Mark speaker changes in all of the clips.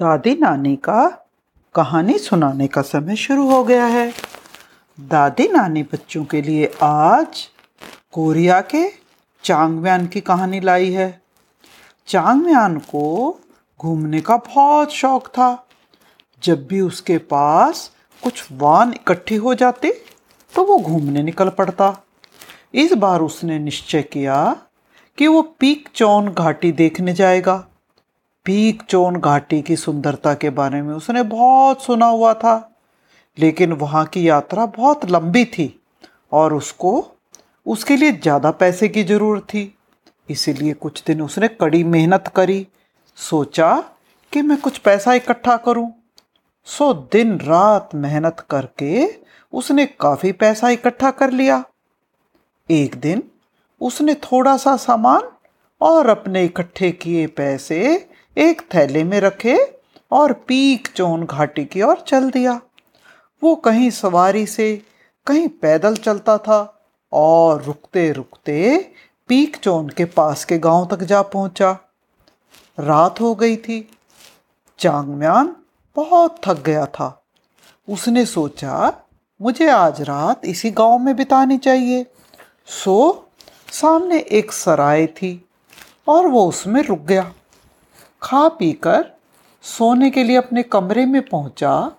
Speaker 1: दादी नानी का कहानी सुनाने का समय शुरू हो गया है। दादी नानी बच्चों के लिए आज कोरिया के चांगम्यान की कहानी लाई है। चांगम्यान को घूमने का बहुत शौक था। जब भी उसके पास कुछ वान इकट्ठे हो जाते तो वो घूमने निकल पड़ता। इस बार उसने निश्चय किया कि वो पीक चौन घाटी देखने जाएगा। पीक चौन घाटी की सुंदरता के बारे में उसने बहुत सुना हुआ था, लेकिन वहाँ की यात्रा बहुत लंबी थी और उसको, उसके लिए ज़्यादा पैसे की ज़रूरत थी इसीलिए कुछ दिन उसने कड़ी मेहनत करी, सोचा कि मैं कुछ पैसा इकट्ठा करूँ। सो दिन रात मेहनत करके उसने काफ़ी पैसा इकट्ठा कर लिया एक दिन उसने थोड़ा सा सामान और अपने इकट्ठे किए पैसे एक थैले में रखे और पीक चोन घाटी की ओर चल दिया। वो कहीं सवारी से, कहीं पैदल चलता था और रुकते रुकते पीक चोन के पास के गाँव तक जा पहुँचा। रात हो गई थी। चांगम्यान बहुत थक गया था। उसने सोचा, मुझे आज रात इसी गाँव में बितानी चाहिए। सो सामने एक सराय थी और वो उसमें रुक गया। खा पीकर सोने के लिए अपने कमरे में पहुँचा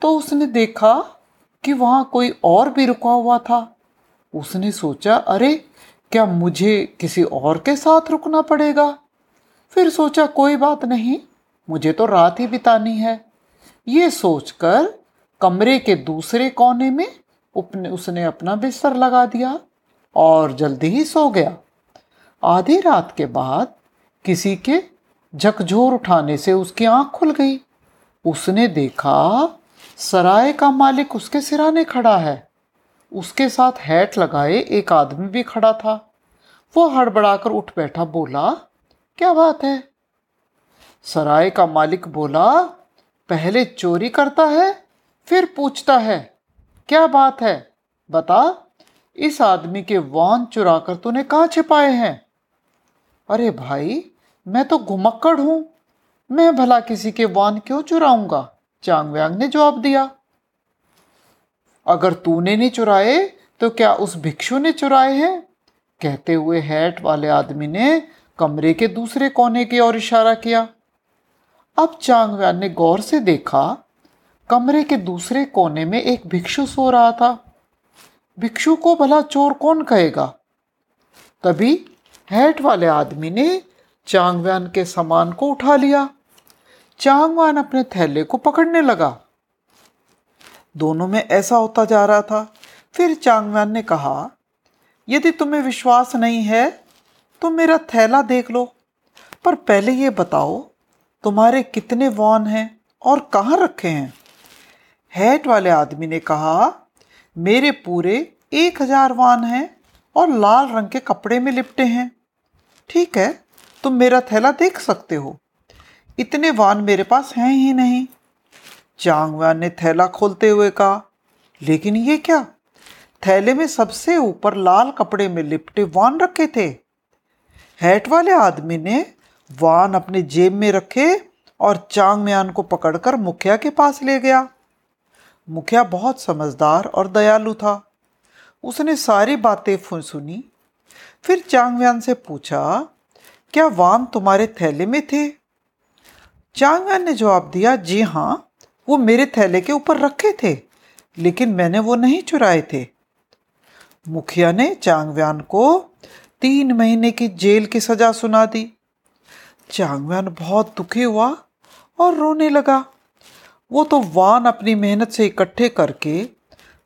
Speaker 1: तो उसने देखा कि वहाँ कोई और भी रुका हुआ था। उसने सोचा, अरे, क्या मुझे किसी और के साथ रुकना पड़ेगा? फिर सोचा, कोई बात नहीं, मुझे तो रात ही बितानी है। ये सोचकर कमरे के दूसरे कोने में उपने, उसने अपना बिस्तर लगा दिया और जल्दी ही सो गया। आधी रात के बाद किसी के झकझोर उठाने से उसकी आँख खुल गई। उसने देखा, सराय का मालिक उसके सिराने खड़ा है। उसके साथ हैट लगाए एक आदमी भी खड़ा था। वो हड़बड़ाकर उठ बैठा, बोला, क्या बात है? सराय का मालिक बोला, पहले चोरी करता है, फिर पूछता है। क्या बात है? बता, इस आदमी के वान चुरा कर तूने कहाँ छिपाए हैं? अरे भाई मैं तो घुमक्कड़ हूँ। मैं भला किसी के वान क्यों चुराऊँगा? चांग व्यांग ने जवाब दिया। अगर तूने नहीं चुराए तो क्या उस भिक्षु ने चुराए हैं? कहते हुए हैट वाले आदमी ने कमरे के दूसरे कोने की ओर इशारा किया। अब चांगव्यान ने गौर से देखा, कमरे के दूसरे कोने में एक भिक्षु सो रहा था। भिक्षु को भला चोर कौन कहेगा? तभी हैट वाले आदमी ने चांगवान के सामान को उठा लिया। चांगवान अपने थैले को पकड़ने लगा। दोनों में ऐसा होता जा रहा था। फिर चांगवान ने कहा, यदि तुम्हें विश्वास नहीं है तो मेरा थैला देख लो। पर पहले ये बताओ, तुम्हारे कितने वॉन हैं और कहाँ रखे हैं? हैट वाले आदमी ने कहा, मेरे पूरे एक हज़ार वान हैं और लाल रंग के कपड़े में लिपटे हैं। ठीक है तुम मेरा थैला देख सकते हो। इतने वान मेरे पास हैं ही नहीं। चांगवान ने थैला खोलते हुए कहा, लेकिन ये क्या? थैले में सबसे ऊपर लाल कपड़े में लिपटे वान रखे थे। हैट वाले आदमी ने वान अपने जेब में रखे और चांगम्यान को पकड़कर मुखिया के पास ले गया। मुखिया बहुत समझदार और दयालु था। उसने सारी बातें सुनी। फिर चांगव्यान से पूछा क्या वाम तुम्हारे थैले में थे? चांगव्यान ने जवाब दिया, जी हाँ वो मेरे थैले के ऊपर रखे थे, लेकिन मैंने वो नहीं चुराए थे। मुखिया ने चांगव्यान को तीन महीने की जेल की सजा सुना दी। चांगव्यान बहुत दुखी हुआ और रोने लगा। वो तो वान अपनी मेहनत से इकट्ठे करके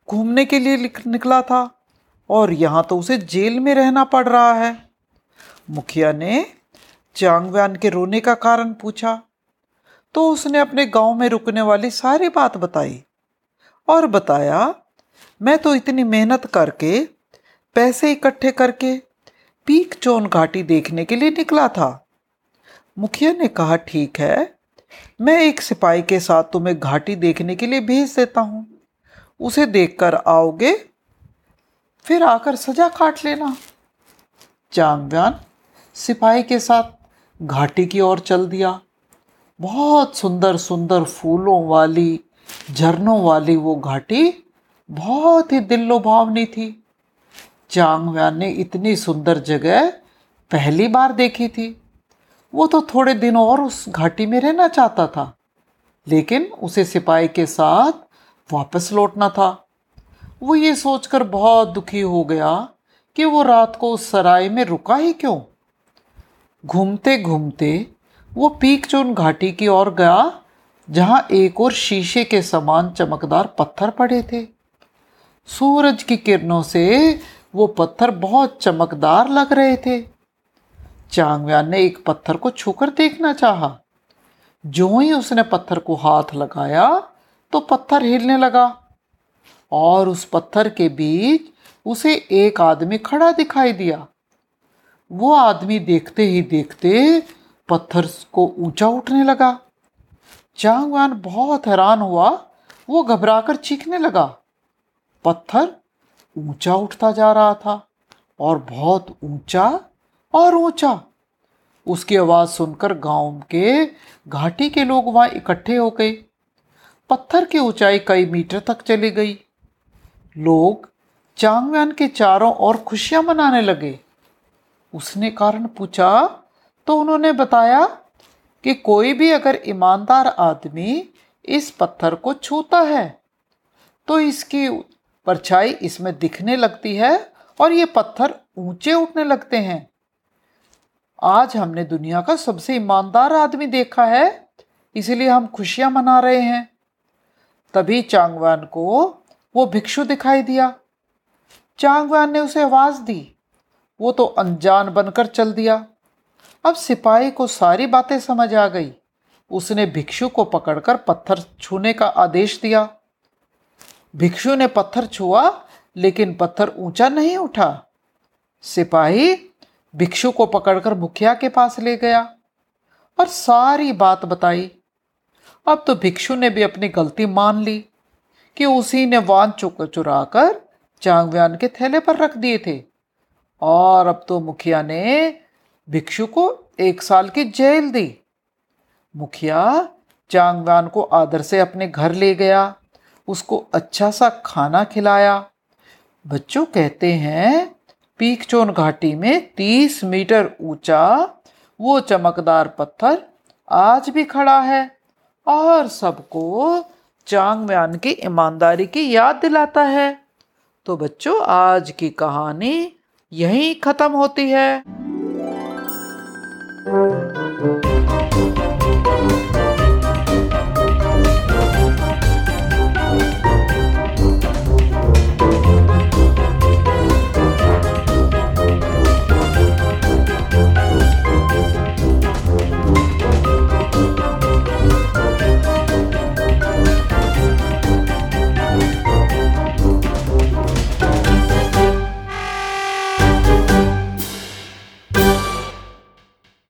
Speaker 1: घूमने के लिए निकला था और यहाँ तो उसे जेल में रहना पड़ रहा है। मुखिया ने चांगव्यान के रोने का कारण पूछा तो उसने अपने गाँव में रुकने वाली सारी बात बताई और बताया, मैं तो इतनी मेहनत करके, पैसे इकट्ठे करके पीक चोन घाटी देखने के लिए निकला था। मुखिया ने कहा, ठीक है, मैं एक सिपाही के साथ तुम्हें घाटी देखने के लिए भेज देता हूँ। उसे देखकर आओगे, फिर आकर सजा काट लेना। चांगव्यान सिपाही के साथ घाटी की ओर चल दिया। बहुत सुंदर सुंदर फूलों वाली, झरनों वाली वो घाटी बहुत ही दिल लुभावनी थी। चांगव्यान ने इतनी सुंदर जगह पहली बार देखी थी। वो तो थोड़े दिन और उस घाटी में रहना चाहता था, लेकिन उसे सिपाही के साथ वापस लौटना था। वो ये सोचकर बहुत दुखी हो गया कि वो रात को उस सराय में रुका ही क्यों? घूमते घूमते वो पीक चोन घाटी की ओर गया, जहाँ एक और शीशे के समान चमकदार पत्थर पड़े थे। सूरज की किरणों से वो पत्थर बहुत चमकदार लग रहे थे। चांगव्यान ने एक पत्थर को छूकर देखना चाहा। जो ही उसने पत्थर को हाथ लगाया तो पत्थर हिलने लगा। और उस पत्थर के बीच उसे एक आदमी खड़ा दिखाई दिया। वो आदमी देखते ही देखते पत्थर को ऊँचा उठने लगा। चांगवान बहुत हैरान हुआ, वो घबराकर चीखने लगा। पत्थर ऊँचा उठता जा रहा था और बहुत ऊँचा और ऊँचा। उसकी आवाज़ सुनकर गाँव के घाटी के लोग वहाँ इकट्ठे हो गए। पत्थर की ऊंचाई कई मीटर तक चली गई। लोग चांगव्यान के चारों ओर खुशियाँ मनाने लगे। उसने कारण पूछा तो उन्होंने बताया कि कोई भी अगर ईमानदार आदमी इस पत्थर को छूता है तो इसकी परछाई इसमें दिखने लगती है और ये पत्थर ऊँचे उठने लगते हैं। आज हमने दुनिया का सबसे ईमानदार आदमी देखा है, इसलिए हम खुशियाँ मना रहे हैं। तभी चांगवान को वो भिक्षु दिखाई दिया। चांगवान ने उसे आवाज़ दी वो तो अनजान बनकर चल दिया। अब सिपाही को सारी बातें समझ आ गई। उसने भिक्षु को पकड़कर पत्थर छूने का आदेश दिया। भिक्षु ने पत्थर छुआ, लेकिन पत्थर ऊँचा नहीं उठा। सिपाही भिक्षु को पकड़कर मुखिया के पास ले गया और सारी बात बताई। अब तो भिक्षु ने भी अपनी गलती मान ली कि उसी ने वान चुरा कर चांगव्यान के थैले पर रख दिए थे। और अब तो मुखिया ने भिक्षु को एक साल की जेल दी। मुखिया चांगव्यान को आदर से अपने घर ले गया, उसको अच्छा सा खाना खिलाया। बच्चों कहते हैं पीकचोन घाटी में तीस मीटर ऊँचा वो चमकदार पत्थर आज भी खड़ा है और सबको चांगम्यान की ईमानदारी की याद दिलाता है। तो बच्चों, आज की कहानी यहीं खत्म होती है।